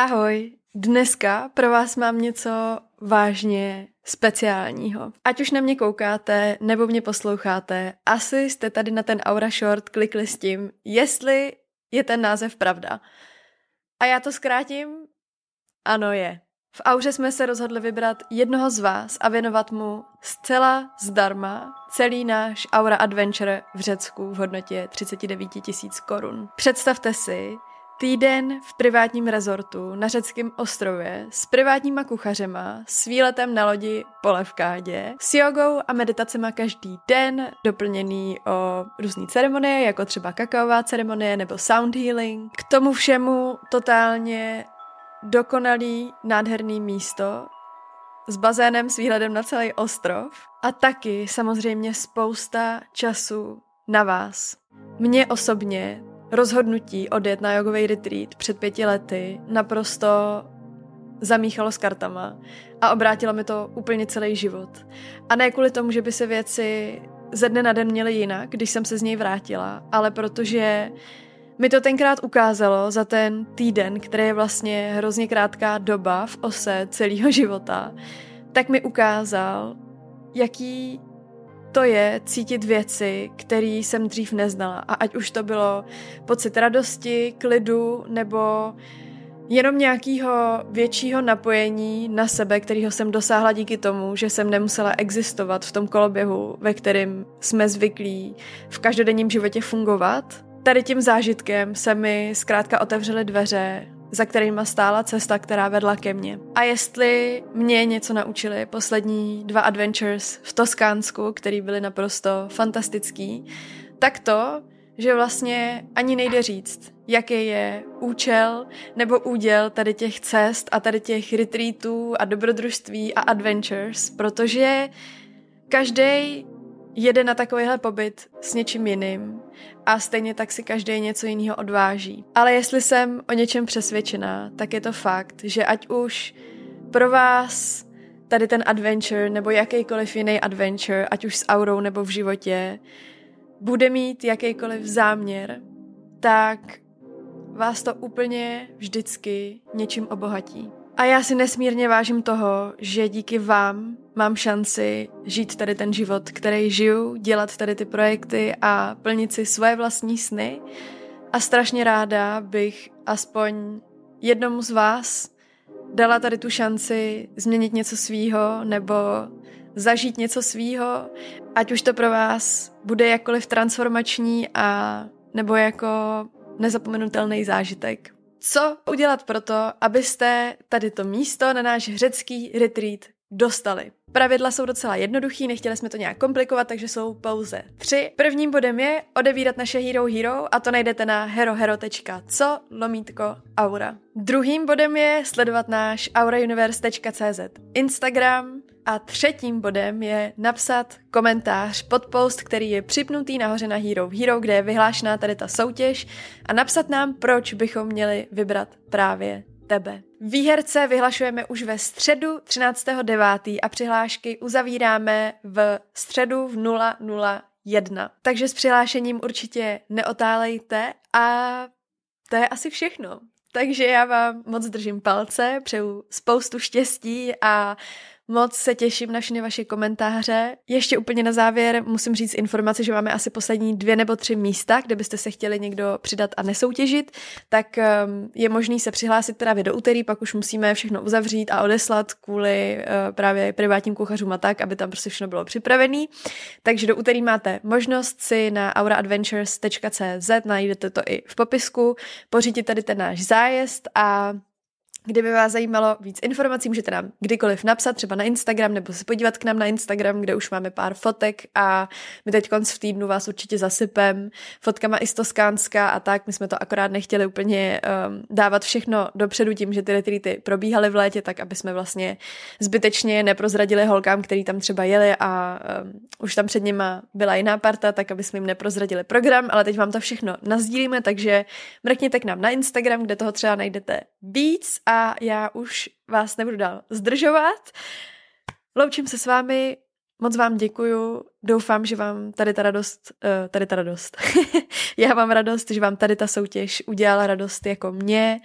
Ahoj, dneska pro vás mám něco vážně speciálního. Ať už na mě koukáte nebo mě posloucháte, asi jste tady na ten Aura Short klikli s tím, jestli je ten název pravda. A já to zkrátím? Ano je. V Auře jsme se rozhodli vybrat jednoho z vás a věnovat mu zcela zdarma celý náš Aura Adventure v Řecku v hodnotě 39 tisíc korun. Představte si, Týden v privátním rezortu na řeckém ostrově s privátníma kuchařema, s výletem na lodi po Levkádě, s jogou a meditacema každý den, doplněný o různé ceremonie, jako třeba kakaová ceremonie nebo sound healing. K tomu všemu totálně dokonalý, nádherný místo s bazénem s výhledem na celý ostrov a taky samozřejmě spousta času na vás. Mně osobně rozhodnutí odjet na jogový retreat před pěti lety naprosto zamíchalo s kartama a obrátilo mi to úplně celý život. A ne kvůli tomu, že by se věci ze dne na den měly jinak, když jsem se z něj vrátila, ale protože mi to tenkrát ukázalo za ten týden, který je vlastně hrozně krátká doba v ose celého života, tak mi ukázal, jaký to je cítit věci, které jsem dřív neznala. A ať už to bylo pocit radosti, klidu nebo jenom nějakého většího napojení na sebe, kterého jsem dosáhla díky tomu, že jsem nemusela existovat v tom koloběhu, ve kterém jsme zvyklí v každodenním životě fungovat. Tady tím zážitkem se mi zkrátka otevřely dveře za kterýma stála cesta, která vedla ke mně. A jestli mě něco naučili poslední dva adventures v Toskánsku, který byly naprosto fantastický, tak to, že vlastně ani nejde říct, jaký je účel nebo úděl tady těch cest a tady těch retreatů a dobrodružství a adventures, protože každý jede na takovýhle pobyt s něčím jiným a stejně tak si každý něco jiného odváží. Ale jestli jsem o něčem přesvědčená, tak je to fakt, že ať už pro vás tady ten adventure nebo jakýkoliv jiný adventure, ať už s aurou nebo v životě, bude mít jakýkoliv záměr, tak vás to úplně vždycky něčím obohatí. A já si nesmírně vážím toho, že díky vám mám šanci žít tady ten život, který žiju, dělat tady ty projekty a plnit si svoje vlastní sny. A strašně ráda bych aspoň jednomu z vás dala tady tu šanci změnit něco svýho nebo zažít něco svýho, ať už to pro vás bude jakkoliv transformační a nebo jako nezapomenutelný zážitek. Co udělat pro to, abyste tady to místo na náš řecký retreat dostali? Pravidla jsou docela jednoduchý, nechtěli jsme to nějak komplikovat, takže jsou pouze tři. Prvním bodem je odevírat naše Hero Hero a to najdete na herohero.co lomítko aura. Druhým bodem je sledovat náš aurauniverse.cz Instagram, a třetím bodem je napsat komentář pod post, který je připnutý nahoře na Hero Hero, kde je vyhlášená tady ta soutěž a napsat nám, proč bychom měli vybrat právě tebe. Výherce vyhlašujeme už ve středu 13.9. a přihlášky uzavíráme v středu v 001. Takže s přihlášením určitě neotálejte a to je asi všechno. Takže já vám moc držím palce, přeju spoustu štěstí a Moc se těším na všechny vaše komentáře. Ještě úplně na závěr musím říct informaci, že máme asi poslední dvě nebo tři místa, kde byste se chtěli někdo přidat a nesoutěžit, tak um, je možný se přihlásit právě do úterý, pak už musíme všechno uzavřít a odeslat kvůli uh, právě privátním kuchařům a tak, aby tam prostě všechno bylo připravené. Takže do úterý máte možnost si na auraadventures.cz, najdete to i v popisku, pořídit tady ten náš zájezd a Kdyby vás zajímalo víc informací, můžete nám kdykoliv napsat, třeba na Instagram, nebo se podívat k nám na Instagram, kde už máme pár fotek a my teď konc v týdnu vás určitě zasypem fotkama i z Toskánska a tak. My jsme to akorát nechtěli úplně um, dávat všechno dopředu tím, že ty retreaty probíhaly v létě, tak aby jsme vlastně zbytečně neprozradili holkám, který tam třeba jeli a um, už tam před nima byla jiná parta, tak aby jsme jim neprozradili program, ale teď vám to všechno nazdílíme, takže mrkněte k nám na Instagram, kde toho třeba najdete víc a já už vás nebudu dál zdržovat. Loučím se s vámi, moc vám děkuju, doufám, že vám tady ta radost, uh, tady ta radost, já mám radost, že vám tady ta soutěž udělala radost jako mě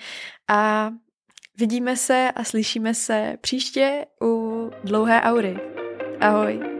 a Vidíme se a slyšíme se příště u dlouhé aury. Ahoj.